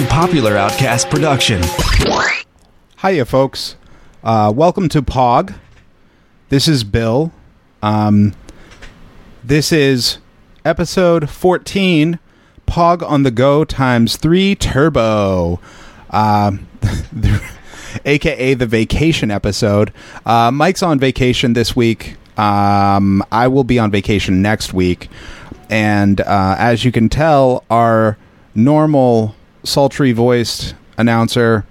a popular Outcast production. Hiya, folks. Uh, welcome to POG. This is Bill. Um, this is episode 14 POG on the Go times 3 Turbo. Uh, AKA the vacation episode. Uh, Mike's on vacation this week. Um, I will be on vacation next week. And uh, as you can tell, our normal sultry voiced announcer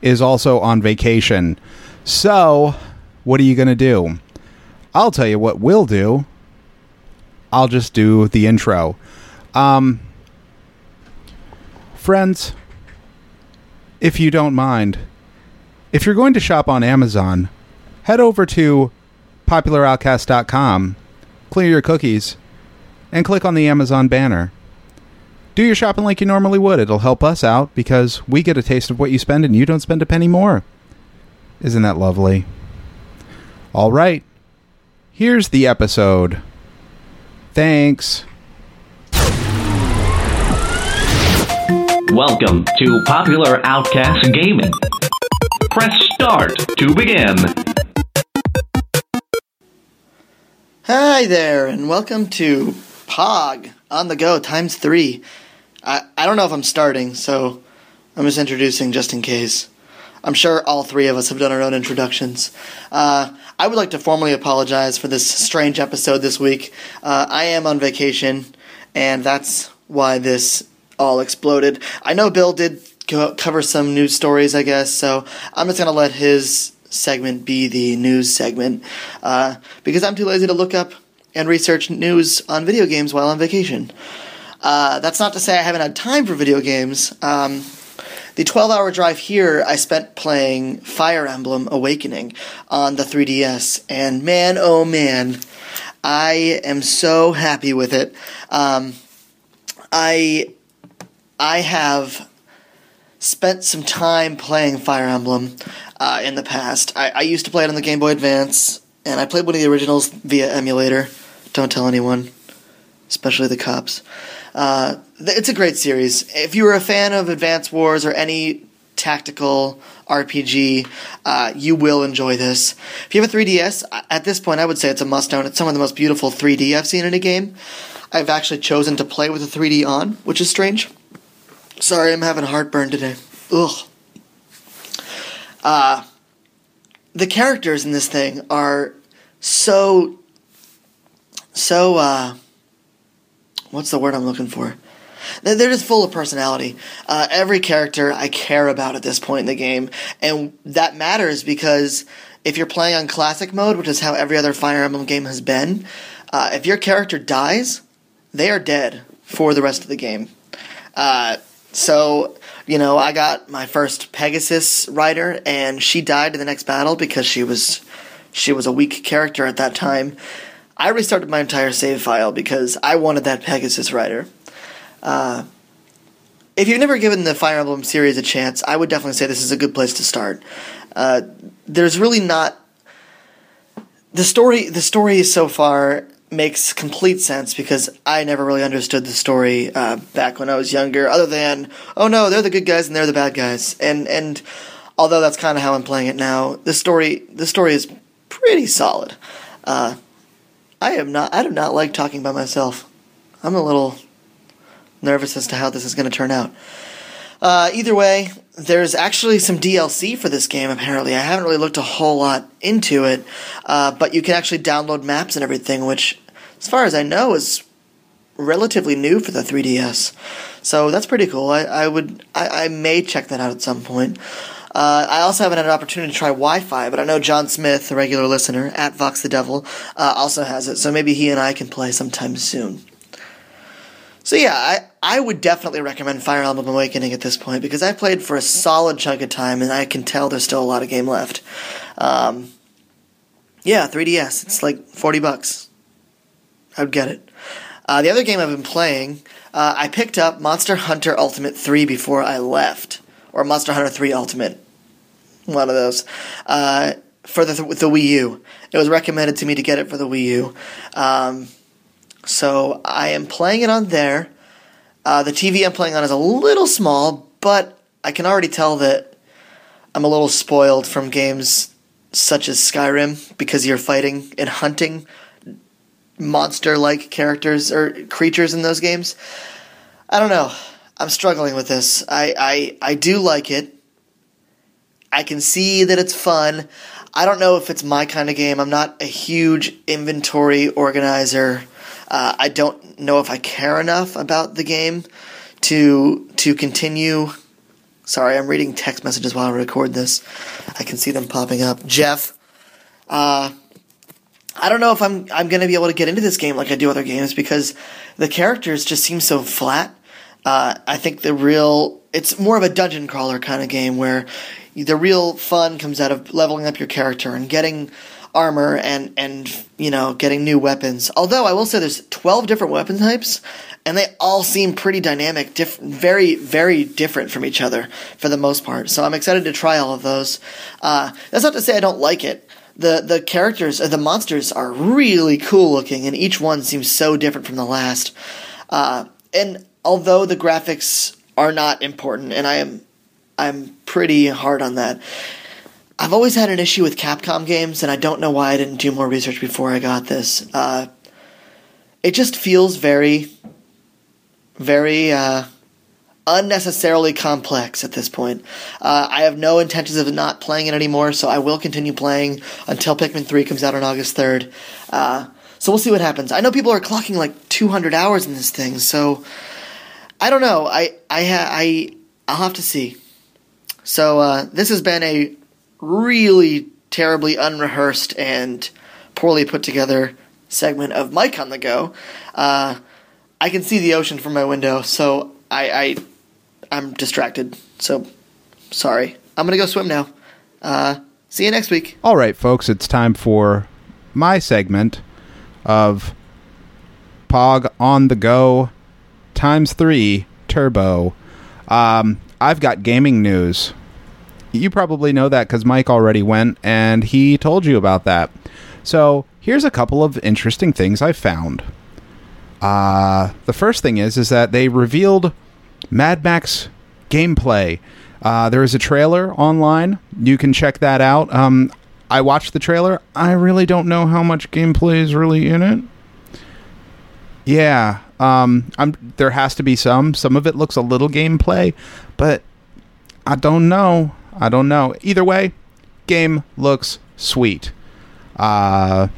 is also on vacation. So, what are you going to do? I'll tell you what we'll do. I'll just do the intro. Um, friends, if you don't mind, if you're going to shop on Amazon, head over to popularoutcast.com, clear your cookies, and click on the Amazon banner. Do your shopping like you normally would. It'll help us out because we get a taste of what you spend and you don't spend a penny more. Isn't that lovely? All right. Here's the episode. Thanks. Welcome to Popular Outcast Gaming. Press start to begin. Hi there, and welcome to POG on the go times three. I, I don't know if I'm starting, so I'm just introducing just in case. I'm sure all three of us have done our own introductions. Uh, I would like to formally apologize for this strange episode this week. Uh, I am on vacation, and that's why this all exploded. I know Bill did co- cover some news stories, I guess, so I'm just going to let his segment be the news segment uh, because I'm too lazy to look up and research news on video games while on vacation. Uh, that's not to say I haven't had time for video games. Um, the 12 hour drive here, I spent playing Fire Emblem Awakening on the 3DS, and man, oh man, I am so happy with it. Um, I I have spent some time playing Fire Emblem uh, in the past. I, I used to play it on the Game Boy Advance, and I played one of the originals via emulator. Don't tell anyone, especially the cops. Uh, it's a great series. If you were a fan of Advance Wars or any tactical RPG, uh, you will enjoy this. If you have a 3DS, at this point, I would say it's a must own. It's some of the most beautiful 3D I've seen in a game. I've actually chosen to play with the 3D on, which is strange. Sorry, I'm having heartburn today. Ugh. Uh, the characters in this thing are so, so, uh, what's the word I'm looking for? They're just full of personality. Uh, every character I care about at this point in the game, and that matters because if you're playing on classic mode, which is how every other Fire Emblem game has been, uh, if your character dies, they are dead for the rest of the game. Uh, so, you know, I got my first Pegasus rider, and she died in the next battle because she was she was a weak character at that time. I restarted my entire save file because I wanted that Pegasus rider. Uh, if you've never given the Fire Emblem series a chance, I would definitely say this is a good place to start. Uh, there's really not the story. The story so far makes complete sense because I never really understood the story uh, back when I was younger. Other than, oh no, they're the good guys and they're the bad guys, and and although that's kind of how I'm playing it now, the story the story is pretty solid. Uh, I am not. I do not like talking by myself. I'm a little nervous as to how this is going to turn out. Uh, either way, there's actually some DLC for this game, apparently. I haven't really looked a whole lot into it, uh, but you can actually download maps and everything, which, as far as I know, is relatively new for the 3DS. So that's pretty cool. I, I would, I, I may check that out at some point. Uh, I also haven't had an opportunity to try Wi-Fi, but I know John Smith, a regular listener at Vox the Devil, uh, also has it. So maybe he and I can play sometime soon. So yeah, I, I would definitely recommend Fire Emblem Awakening at this point because I played for a solid chunk of time and I can tell there's still a lot of game left. Um, yeah, 3DS. It's like 40 bucks. I would get it. Uh, the other game I've been playing, uh, I picked up Monster Hunter Ultimate 3 before I left. Or Monster Hunter 3 Ultimate. One of those. Uh, for the, the Wii U. It was recommended to me to get it for the Wii U. Um, so I am playing it on there. Uh, the TV I'm playing on is a little small, but I can already tell that I'm a little spoiled from games such as Skyrim because you're fighting and hunting monster like characters or creatures in those games. I don't know. I'm struggling with this. I, I I do like it. I can see that it's fun. I don't know if it's my kind of game. I'm not a huge inventory organizer. Uh, I don't know if I care enough about the game to to continue. Sorry, I'm reading text messages while I record this. I can see them popping up. Jeff, uh, I don't know if I'm I'm gonna be able to get into this game like I do other games because the characters just seem so flat. Uh, I think the real it's more of a dungeon crawler kind of game where the real fun comes out of leveling up your character and getting armor and and you know getting new weapons. Although I will say there's 12 different weapon types and they all seem pretty dynamic, diff- very very different from each other for the most part. So I'm excited to try all of those. Uh, that's not to say I don't like it. The the characters, uh, the monsters are really cool looking, and each one seems so different from the last. Uh, and although the graphics are not important, and I am I'm pretty hard on that. I've always had an issue with Capcom games, and I don't know why I didn't do more research before I got this. Uh, it just feels very, very uh, unnecessarily complex at this point. Uh, I have no intentions of not playing it anymore, so I will continue playing until Pikmin 3 comes out on August 3rd. Uh, so we'll see what happens. I know people are clocking like 200 hours in this thing, so I don't know. I I ha- I I'll have to see. So uh, this has been a really terribly unrehearsed and poorly put together segment of Mike on the Go. Uh, I can see the ocean from my window, so I, I I'm distracted. So sorry. I'm gonna go swim now. Uh, see you next week. All right, folks, it's time for my segment of Pog on the go times three turbo. Um, I've got gaming news. You probably know that because Mike already went and he told you about that. So here's a couple of interesting things I found. Uh, the first thing is is that they revealed Mad Max gameplay. Uh, there is a trailer online. You can check that out. Um, I watched the trailer. I really don't know how much gameplay is really in it. Yeah, um, I'm, there has to be some. Some of it looks a little gameplay, but I don't know. I don't know. Either way, game looks sweet. Uh,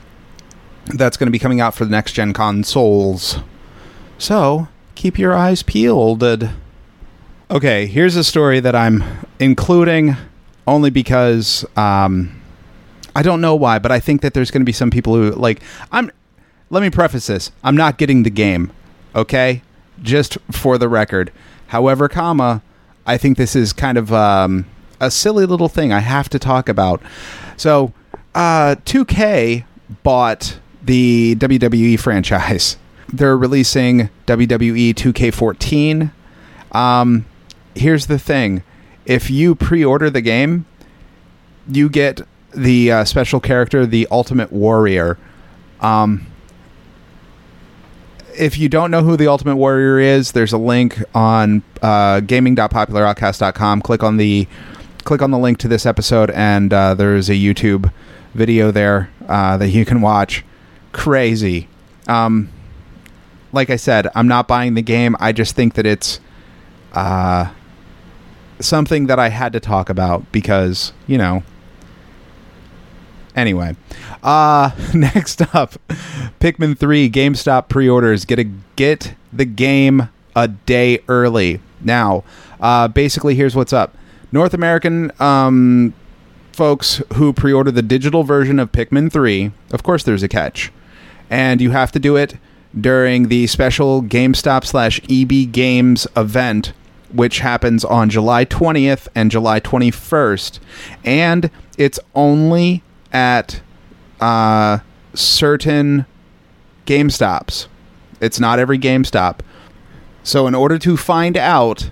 that's going to be coming out for the next gen consoles. So keep your eyes peeled. Okay, here's a story that I'm including only because um, I don't know why, but I think that there's going to be some people who like. I'm. Let me preface this: I'm not getting the game. Okay, just for the record. However, comma, I think this is kind of um, a silly little thing I have to talk about. So, uh, 2K bought the WWE franchise. They're releasing WWE 2K14. Um, here's the thing if you pre order the game, you get the uh, special character, the Ultimate Warrior. Um, if you don't know who the Ultimate Warrior is, there's a link on uh, gaming.popularoutcast.com. Click on the click on the link to this episode, and uh, there's a YouTube video there uh, that you can watch. Crazy. Um, like I said, I'm not buying the game. I just think that it's uh, something that I had to talk about because you know. Anyway, uh, next up, Pikmin 3 GameStop pre-orders get a get the game a day early. Now, uh, basically, here's what's up: North American um, folks who pre-order the digital version of Pikmin 3, of course, there's a catch, and you have to do it during the special GameStop slash EB Games event which happens on July 20th and July 21st. And it's only at uh, certain GameStops. It's not every GameStop. So, in order to find out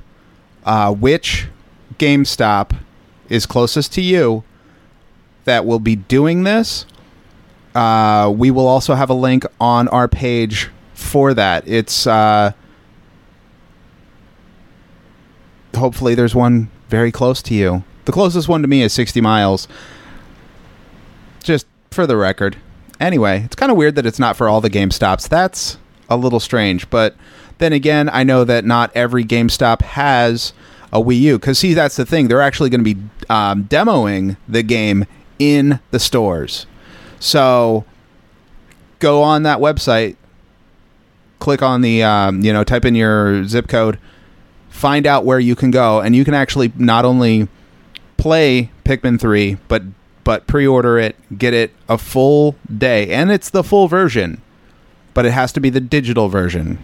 uh, which GameStop is closest to you that will be doing this, uh, we will also have a link on our page for that. It's uh, hopefully there's one very close to you. The closest one to me is 60 miles. Just for the record. Anyway, it's kind of weird that it's not for all the GameStops. That's a little strange, but then again, I know that not every GameStop has a Wii U. Because see, that's the thing; they're actually going to be um, demoing the game in the stores. So go on that website, click on the um, you know, type in your zip code, find out where you can go, and you can actually not only play Pikmin three, but but pre-order it, get it a full day, and it's the full version, but it has to be the digital version.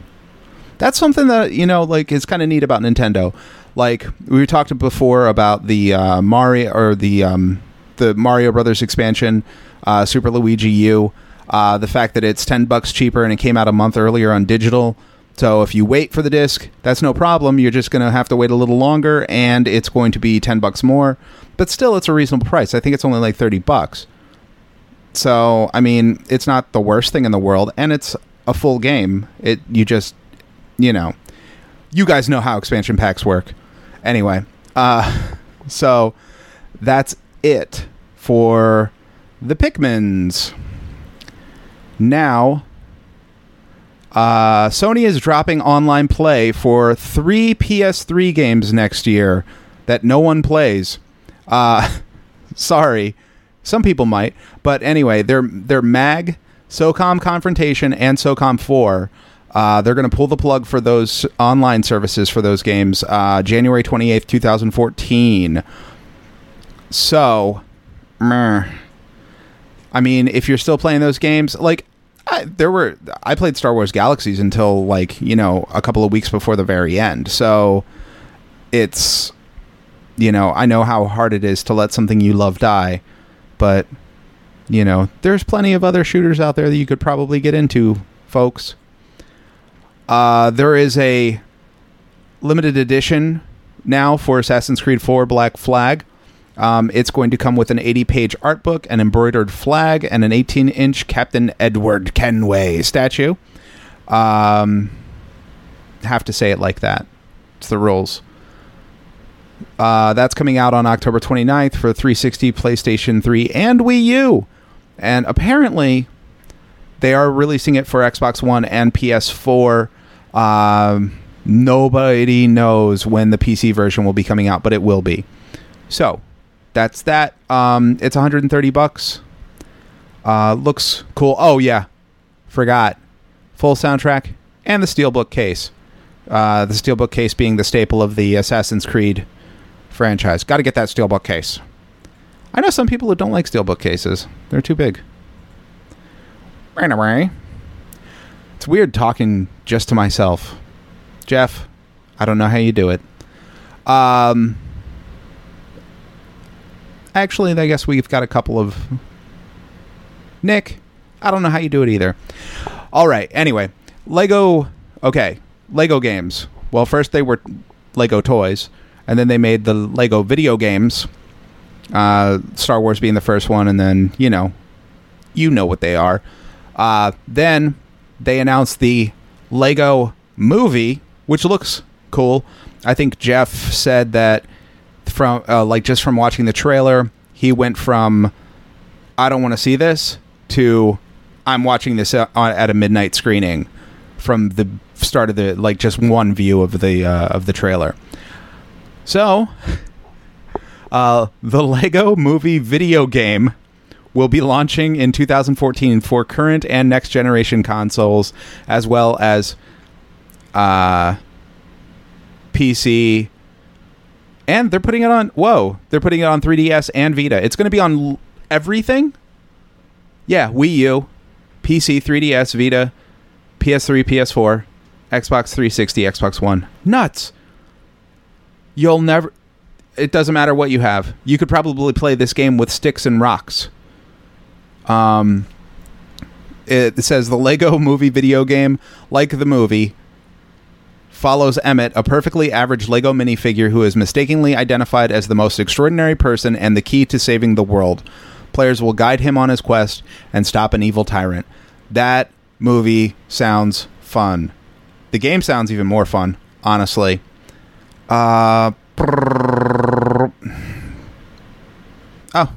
That's something that you know, like, is kind of neat about Nintendo. Like we talked before about the uh, Mario or the um, the Mario Brothers expansion, uh, Super Luigi U. Uh, the fact that it's ten bucks cheaper and it came out a month earlier on digital. So if you wait for the disc, that's no problem. You're just going to have to wait a little longer, and it's going to be ten bucks more. But still, it's a reasonable price. I think it's only like thirty bucks. So I mean, it's not the worst thing in the world, and it's a full game. It you just, you know, you guys know how expansion packs work. Anyway, uh, so that's it for the Pikmins. Now, uh, Sony is dropping online play for three PS3 games next year that no one plays. Uh, sorry, some people might, but anyway, they're they're Mag, SOCOM Confrontation, and SOCOM Four. Uh, they're going to pull the plug for those online services for those games uh, January 28th, 2014. So, meh. I mean, if you're still playing those games, like, I, there were, I played Star Wars Galaxies until, like, you know, a couple of weeks before the very end. So, it's, you know, I know how hard it is to let something you love die, but, you know, there's plenty of other shooters out there that you could probably get into, folks. Uh, there is a limited edition now for Assassin's Creed 4 Black Flag. Um, it's going to come with an 80 page art book, an embroidered flag, and an 18 inch Captain Edward Kenway statue. Um, have to say it like that. It's the rules. Uh, that's coming out on October 29th for 360, PlayStation 3, and Wii U. And apparently, they are releasing it for Xbox One and PS4 um, nobody knows when the PC version will be coming out, but it will be. So that's that. Um, it's 130 bucks. Uh, looks cool. Oh yeah, forgot full soundtrack and the steelbook case. Uh, the steelbook case being the staple of the Assassin's Creed franchise. Got to get that steelbook case. I know some people who don't like steelbook cases. They're too big. Anyway, it's weird talking just to myself. Jeff, I don't know how you do it. Um, actually, I guess we've got a couple of. Nick, I don't know how you do it either. All right. Anyway, Lego. Okay, Lego games. Well, first they were Lego toys, and then they made the Lego video games. Uh, Star Wars being the first one, and then you know, you know what they are. Uh, then they announced the Lego movie, which looks cool. I think Jeff said that from uh, like just from watching the trailer, he went from I don't want to see this to I'm watching this at a midnight screening from the start of the like just one view of the uh, of the trailer. So, uh, the Lego Movie video game will be launching in 2014 for current and next generation consoles, as well as uh, PC. And they're putting it on. Whoa! They're putting it on 3DS and Vita. It's going to be on l- everything. Yeah, Wii U, PC, 3DS, Vita, PS3, PS4, Xbox 360, Xbox One. Nuts. You'll never. It doesn't matter what you have. You could probably play this game with sticks and rocks. Um, it says the Lego movie video game, like the movie, follows Emmett, a perfectly average Lego minifigure who is mistakenly identified as the most extraordinary person and the key to saving the world. Players will guide him on his quest and stop an evil tyrant. That movie sounds fun. The game sounds even more fun, honestly. Uh, Oh.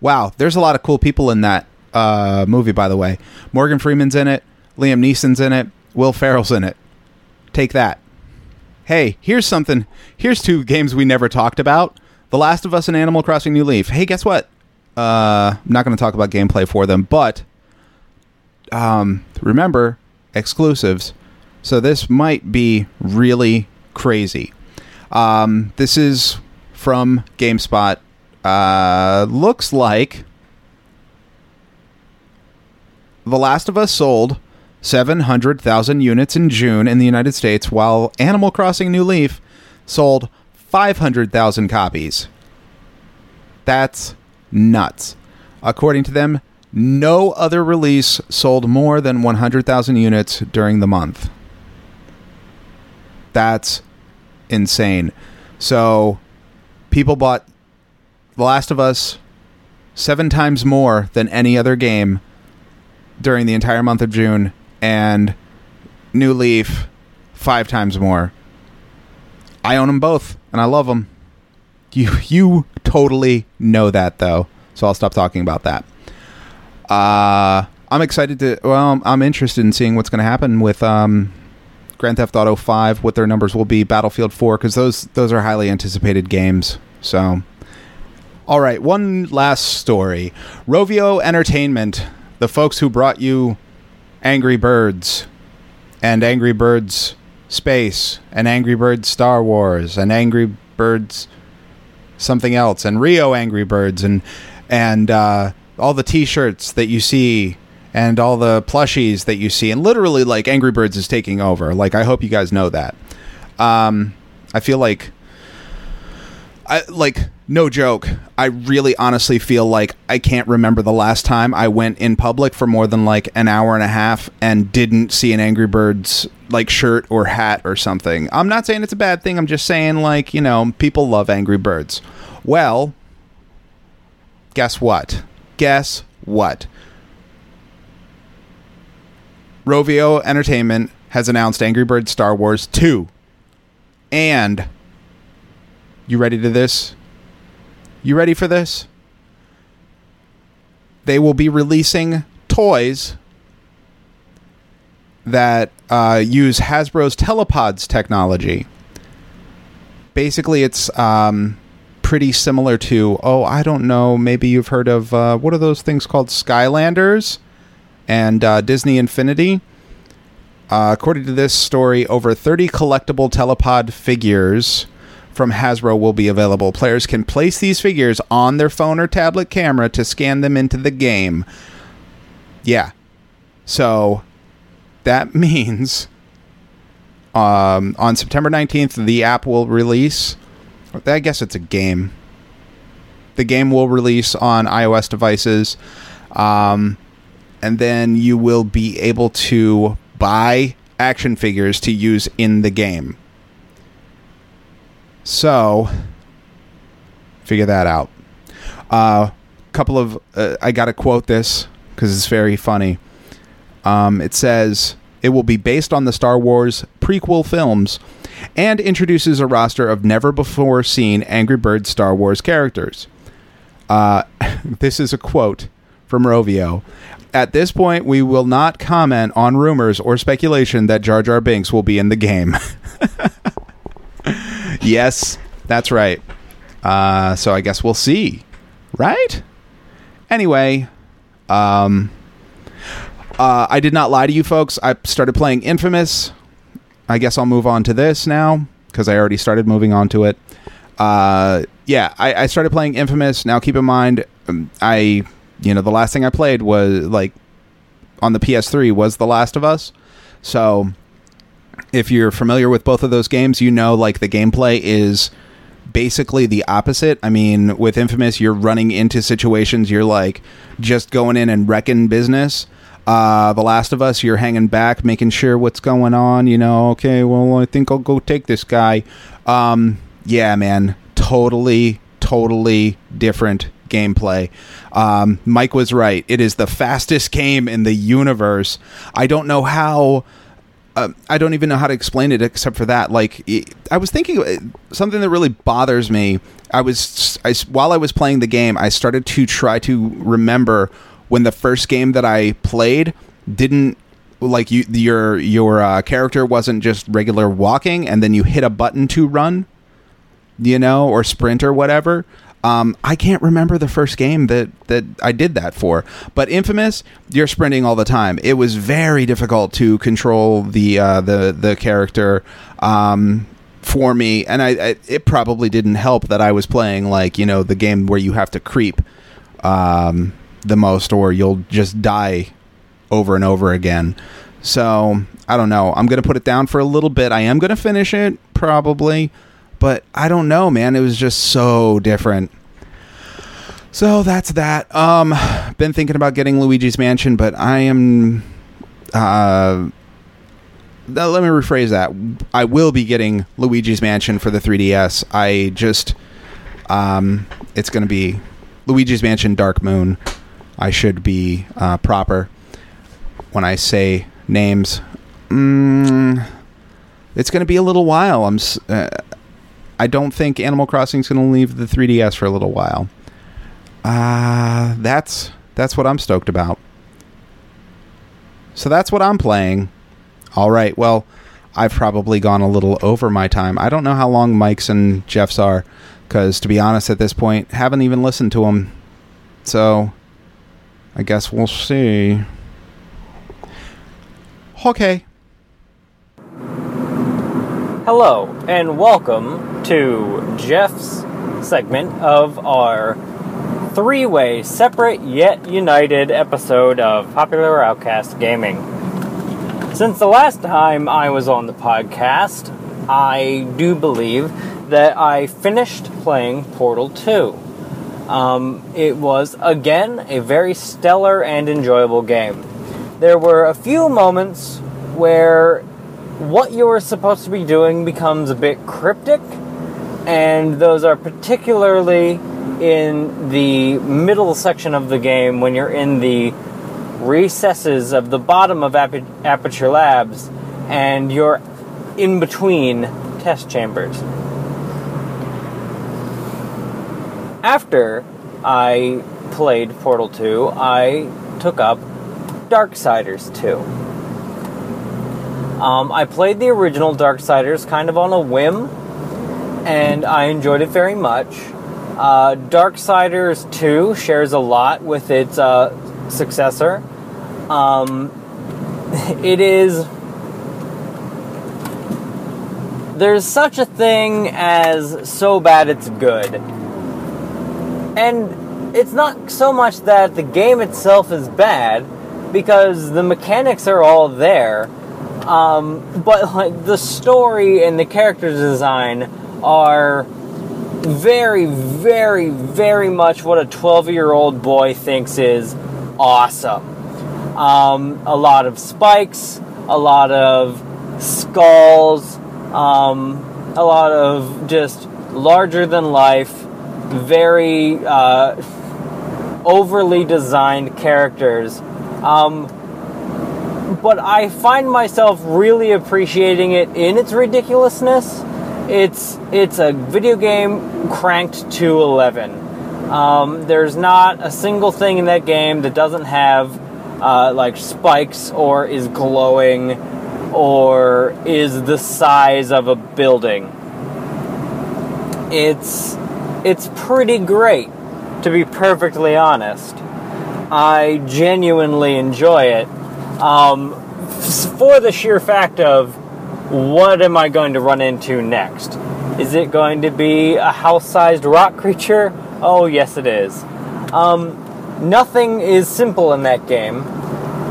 Wow, there's a lot of cool people in that uh, movie, by the way. Morgan Freeman's in it, Liam Neeson's in it, Will Ferrell's in it. Take that. Hey, here's something. Here's two games we never talked about The Last of Us and Animal Crossing New Leaf. Hey, guess what? Uh, I'm not going to talk about gameplay for them, but um, remember exclusives. So this might be really crazy. Um, this is from GameSpot. Uh, looks like The Last of Us sold 700,000 units in June in the United States, while Animal Crossing New Leaf sold 500,000 copies. That's nuts. According to them, no other release sold more than 100,000 units during the month. That's insane. So, people bought The Last of Us seven times more than any other game during the entire month of June, and New Leaf five times more. I own them both, and I love them. You you totally know that though, so I'll stop talking about that. Uh, I'm excited to. Well, I'm interested in seeing what's going to happen with um, Grand Theft Auto 5, what their numbers will be, Battlefield 4, because those those are highly anticipated games. So, all right, one last story. Rovio Entertainment, the folks who brought you Angry Birds and Angry Birds Space and Angry Birds Star Wars and Angry Birds something else and Rio Angry Birds and and uh, all the T-shirts that you see and all the plushies that you see and literally like Angry Birds is taking over. Like I hope you guys know that. Um, I feel like I like no joke. I really honestly feel like I can't remember the last time I went in public for more than like an hour and a half and didn't see an Angry Birds like shirt or hat or something. I'm not saying it's a bad thing. I'm just saying like, you know, people love Angry Birds. Well, guess what? Guess what? Rovio Entertainment has announced Angry Birds Star Wars 2. And you ready to this? You ready for this? They will be releasing toys that uh, use Hasbro's Telepods technology. Basically, it's um, pretty similar to, oh, I don't know, maybe you've heard of, uh, what are those things called? Skylanders and uh, Disney Infinity. Uh, according to this story, over 30 collectible telepod figures from Hasbro will be available. Players can place these figures on their phone or tablet camera to scan them into the game. Yeah. So that means um, on September 19th, the app will release. I guess it's a game. The game will release on iOS devices. Um, and then you will be able to buy action figures to use in the game. So, figure that out. A uh, couple of uh, I got to quote this because it's very funny. Um, it says it will be based on the Star Wars prequel films and introduces a roster of never before seen Angry Birds Star Wars characters. Uh, this is a quote from Rovio. At this point, we will not comment on rumors or speculation that Jar Jar Binks will be in the game. yes, that's right. Uh, so I guess we'll see, right? Anyway, um, uh, I did not lie to you folks. I started playing Infamous. I guess I'll move on to this now because I already started moving on to it. Uh, yeah, I, I started playing Infamous. Now, keep in mind, um, I, you know, the last thing I played was like on the PS3 was The Last of Us. So if you're familiar with both of those games, you know like the gameplay is basically the opposite. I mean, with Infamous, you're running into situations, you're like just going in and wrecking business. Uh, the Last of Us, you're hanging back, making sure what's going on. You know, okay, well, I think I'll go take this guy. Um, yeah, man, totally, totally different gameplay. Um, Mike was right. It is the fastest game in the universe. I don't know how uh, I don't even know how to explain it except for that. Like, I was thinking uh, something that really bothers me. I was I, while I was playing the game, I started to try to remember when the first game that I played didn't like you your your uh, character wasn't just regular walking and then you hit a button to run, you know, or sprint or whatever. Um, I can't remember the first game that that I did that for, but Infamous, you're sprinting all the time. It was very difficult to control the uh, the the character um, for me, and I, I, it probably didn't help that I was playing like you know the game where you have to creep um, the most, or you'll just die over and over again. So I don't know. I'm gonna put it down for a little bit. I am gonna finish it probably but I don't know, man. It was just so different. So that's that. Um, been thinking about getting Luigi's Mansion, but I am. Uh, let me rephrase that. I will be getting Luigi's Mansion for the 3DS. I just, um, it's going to be Luigi's Mansion Dark Moon. I should be uh, proper when I say names. Mm, it's going to be a little while. I'm. Uh, I don't think Animal Crossing is going to leave the 3DS for a little while. Uh, that's that's what I'm stoked about. So that's what I'm playing. All right. Well, I've probably gone a little over my time. I don't know how long Mike's and Jeff's are, because to be honest, at this point, haven't even listened to them. So, I guess we'll see. Okay. Hello, and welcome to Jeff's segment of our three way, separate yet united episode of Popular Outcast Gaming. Since the last time I was on the podcast, I do believe that I finished playing Portal 2. Um, it was, again, a very stellar and enjoyable game. There were a few moments where what you're supposed to be doing becomes a bit cryptic, and those are particularly in the middle section of the game when you're in the recesses of the bottom of Aperture Labs and you're in between test chambers. After I played Portal 2, I took up Darksiders 2. Um, I played the original Darksiders kind of on a whim, and I enjoyed it very much. Uh, Darksiders 2 shares a lot with its uh, successor. Um, it is. There's such a thing as so bad it's good. And it's not so much that the game itself is bad, because the mechanics are all there um, but like the story and the character design are very, very, very much what a 12 year old boy thinks is awesome. Um, a lot of spikes, a lot of skulls, um, a lot of just larger than life, very uh, overly designed characters. Um, but I find myself really appreciating it in its ridiculousness. It's it's a video game cranked to eleven. Um, there's not a single thing in that game that doesn't have uh, like spikes or is glowing or is the size of a building. It's it's pretty great, to be perfectly honest. I genuinely enjoy it um, for the sheer fact of what am I going to run into next? Is it going to be a house sized rock creature? Oh, yes, it is. Um, nothing is simple in that game.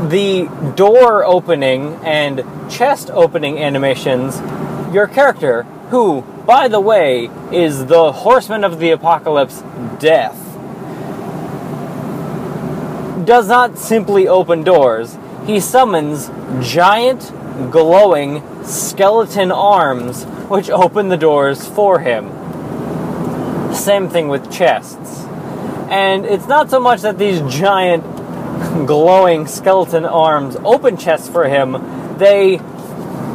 The door opening and chest opening animations, your character, who, by the way, is the horseman of the apocalypse, Death, does not simply open doors he summons giant, glowing skeleton arms which open the doors for him. Same thing with chests. And it's not so much that these giant, glowing skeleton arms open chests for him, they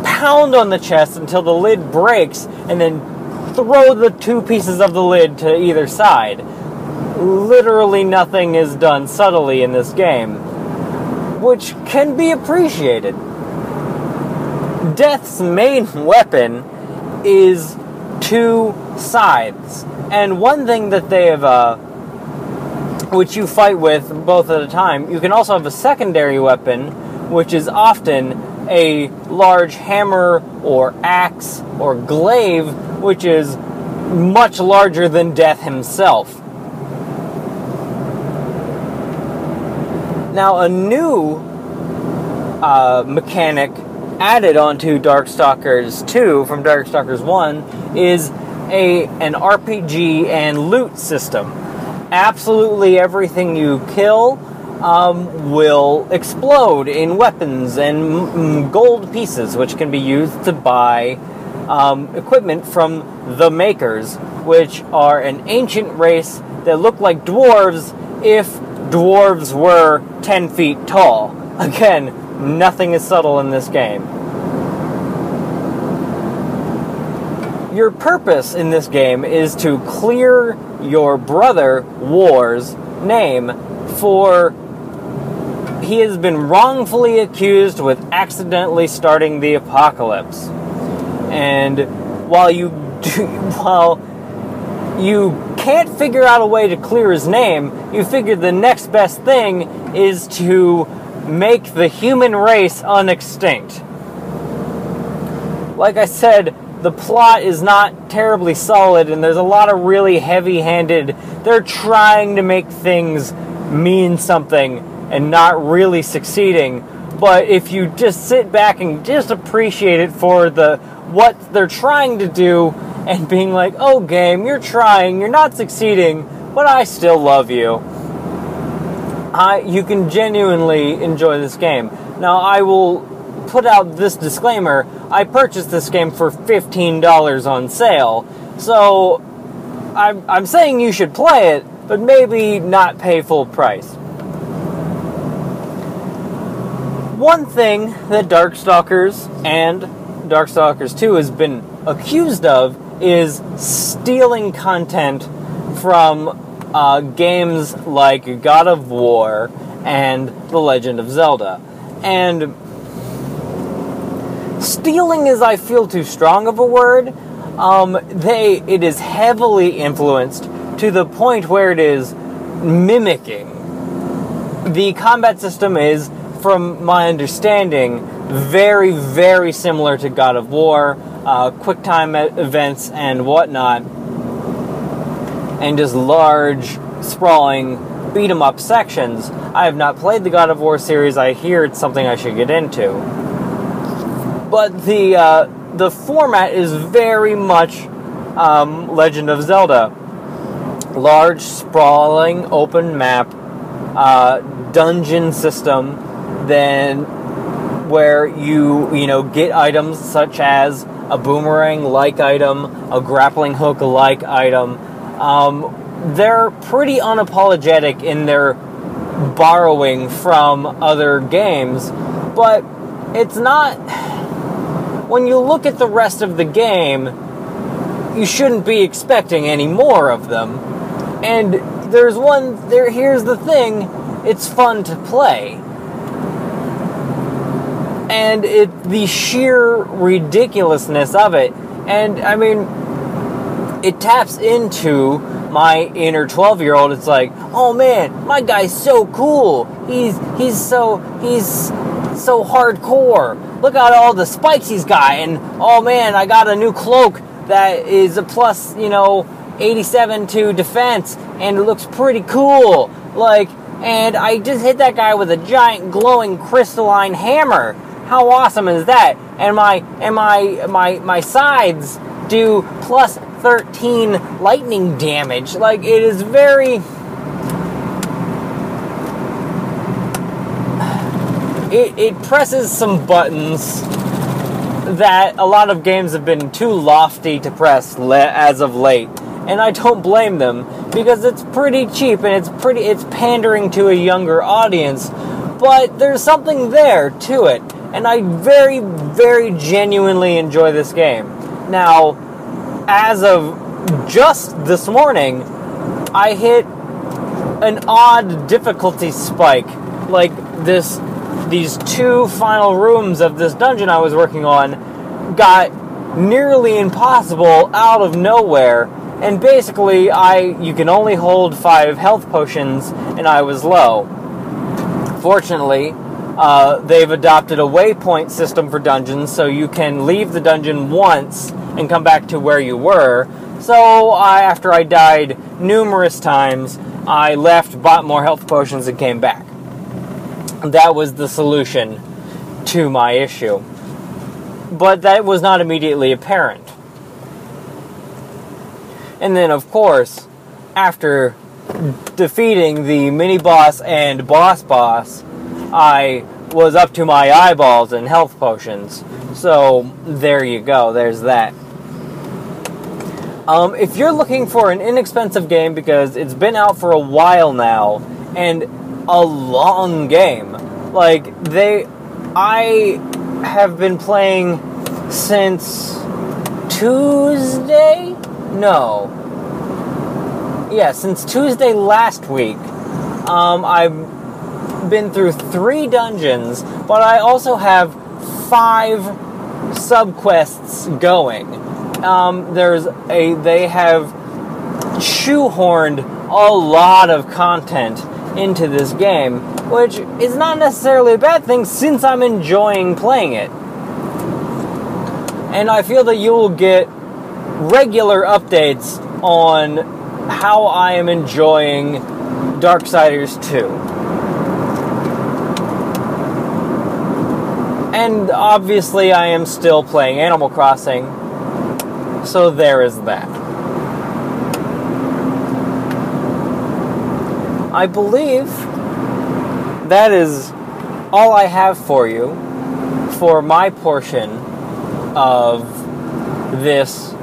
pound on the chest until the lid breaks, and then throw the two pieces of the lid to either side. Literally nothing is done subtly in this game, which can be appreciated. Death's main weapon is two scythes. And one thing that they have, uh, which you fight with both at a time, you can also have a secondary weapon, which is often a large hammer or axe or glaive, which is much larger than Death himself. Now, a new uh, mechanic added onto Darkstalkers 2 from Darkstalkers 1 is a an RPG and loot system. Absolutely everything you kill um, will explode in weapons and mm, gold pieces, which can be used to buy um, equipment from the Makers, which are an ancient race that look like dwarves if dwarves were 10 feet tall. Again, nothing is subtle in this game. Your purpose in this game is to clear your brother War's name for he has been wrongfully accused with accidentally starting the apocalypse. And while you do, while you can't figure out a way to clear his name, you figure the next best thing is to make the human race unextinct. Like I said, the plot is not terribly solid and there's a lot of really heavy-handed they're trying to make things mean something and not really succeeding but if you just sit back and just appreciate it for the what they're trying to do and being like oh game you're trying you're not succeeding but i still love you I, you can genuinely enjoy this game now i will put out this disclaimer I purchased this game for $15 on sale. So I'm, I'm saying you should play it, but maybe not pay full price. One thing that Darkstalkers and Darkstalkers 2 has been accused of is stealing content from uh, games like God of War and The Legend of Zelda. And stealing is I feel too strong of a word. Um, they it is heavily influenced to the point where it is mimicking. The combat system is, from my understanding, very very similar to God of War, uh, quick time events and whatnot, and just large sprawling beat 'em up sections. I have not played the God of War series. I hear it's something I should get into but the uh, the format is very much um, Legend of Zelda. Large, sprawling, open map, uh, dungeon system, then where you you know get items such as a boomerang like item, a grappling hook like item. Um, they're pretty unapologetic in their borrowing from other games, but it's not when you look at the rest of the game, you shouldn't be expecting any more of them. And there's one there here's the thing, it's fun to play. And it the sheer ridiculousness of it. And I mean it taps into my inner 12 year old it's like oh man my guy's so cool he's he's so he's so hardcore look at all the spikes he's got, and oh man, I got a new cloak that is a plus, you know, 87 to defense, and it looks pretty cool. Like, and I just hit that guy with a giant glowing crystalline hammer. How awesome is that? And my and my my my scythes do plus 13 lightning damage. Like it is very it, it presses some buttons that a lot of games have been too lofty to press le- as of late and I don't blame them because it's pretty cheap and it's pretty it's pandering to a younger audience but there's something there to it and I very, very genuinely enjoy this game. Now, as of just this morning, I hit an odd difficulty spike. Like this, these two final rooms of this dungeon I was working on got nearly impossible out of nowhere. And basically, I you can only hold five health potions, and I was low. Fortunately, uh, they've adopted a waypoint system for dungeons, so you can leave the dungeon once and come back to where you were. So, I, after I died numerous times, I left, bought more health potions, and came back. That was the solution to my issue. But that was not immediately apparent. And then, of course, after defeating the mini boss and boss boss, I was up to my eyeballs in health potions. So there you go. There's that. Um, if you're looking for an inexpensive game because it's been out for a while now and a long game, like they, I have been playing since Tuesday. No. Yeah, since Tuesday last week. Um, I've been through three dungeons, but I also have five subquests going. Um, there's a they have shoehorned a lot of content into this game, which is not necessarily a bad thing since I'm enjoying playing it. And I feel that you will get regular updates on how I am enjoying Darksiders 2. And obviously, I am still playing Animal Crossing, so there is that. I believe that is all I have for you for my portion of this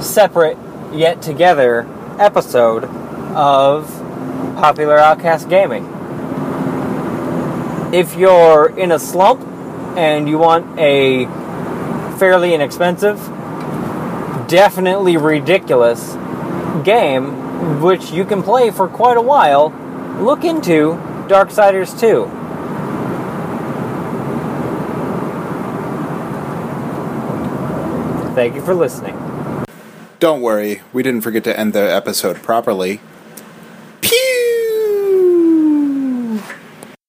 separate yet together episode of Popular Outcast Gaming. If you're in a slump and you want a fairly inexpensive, definitely ridiculous game which you can play for quite a while, look into Darksiders 2. Thank you for listening. Don't worry, we didn't forget to end the episode properly.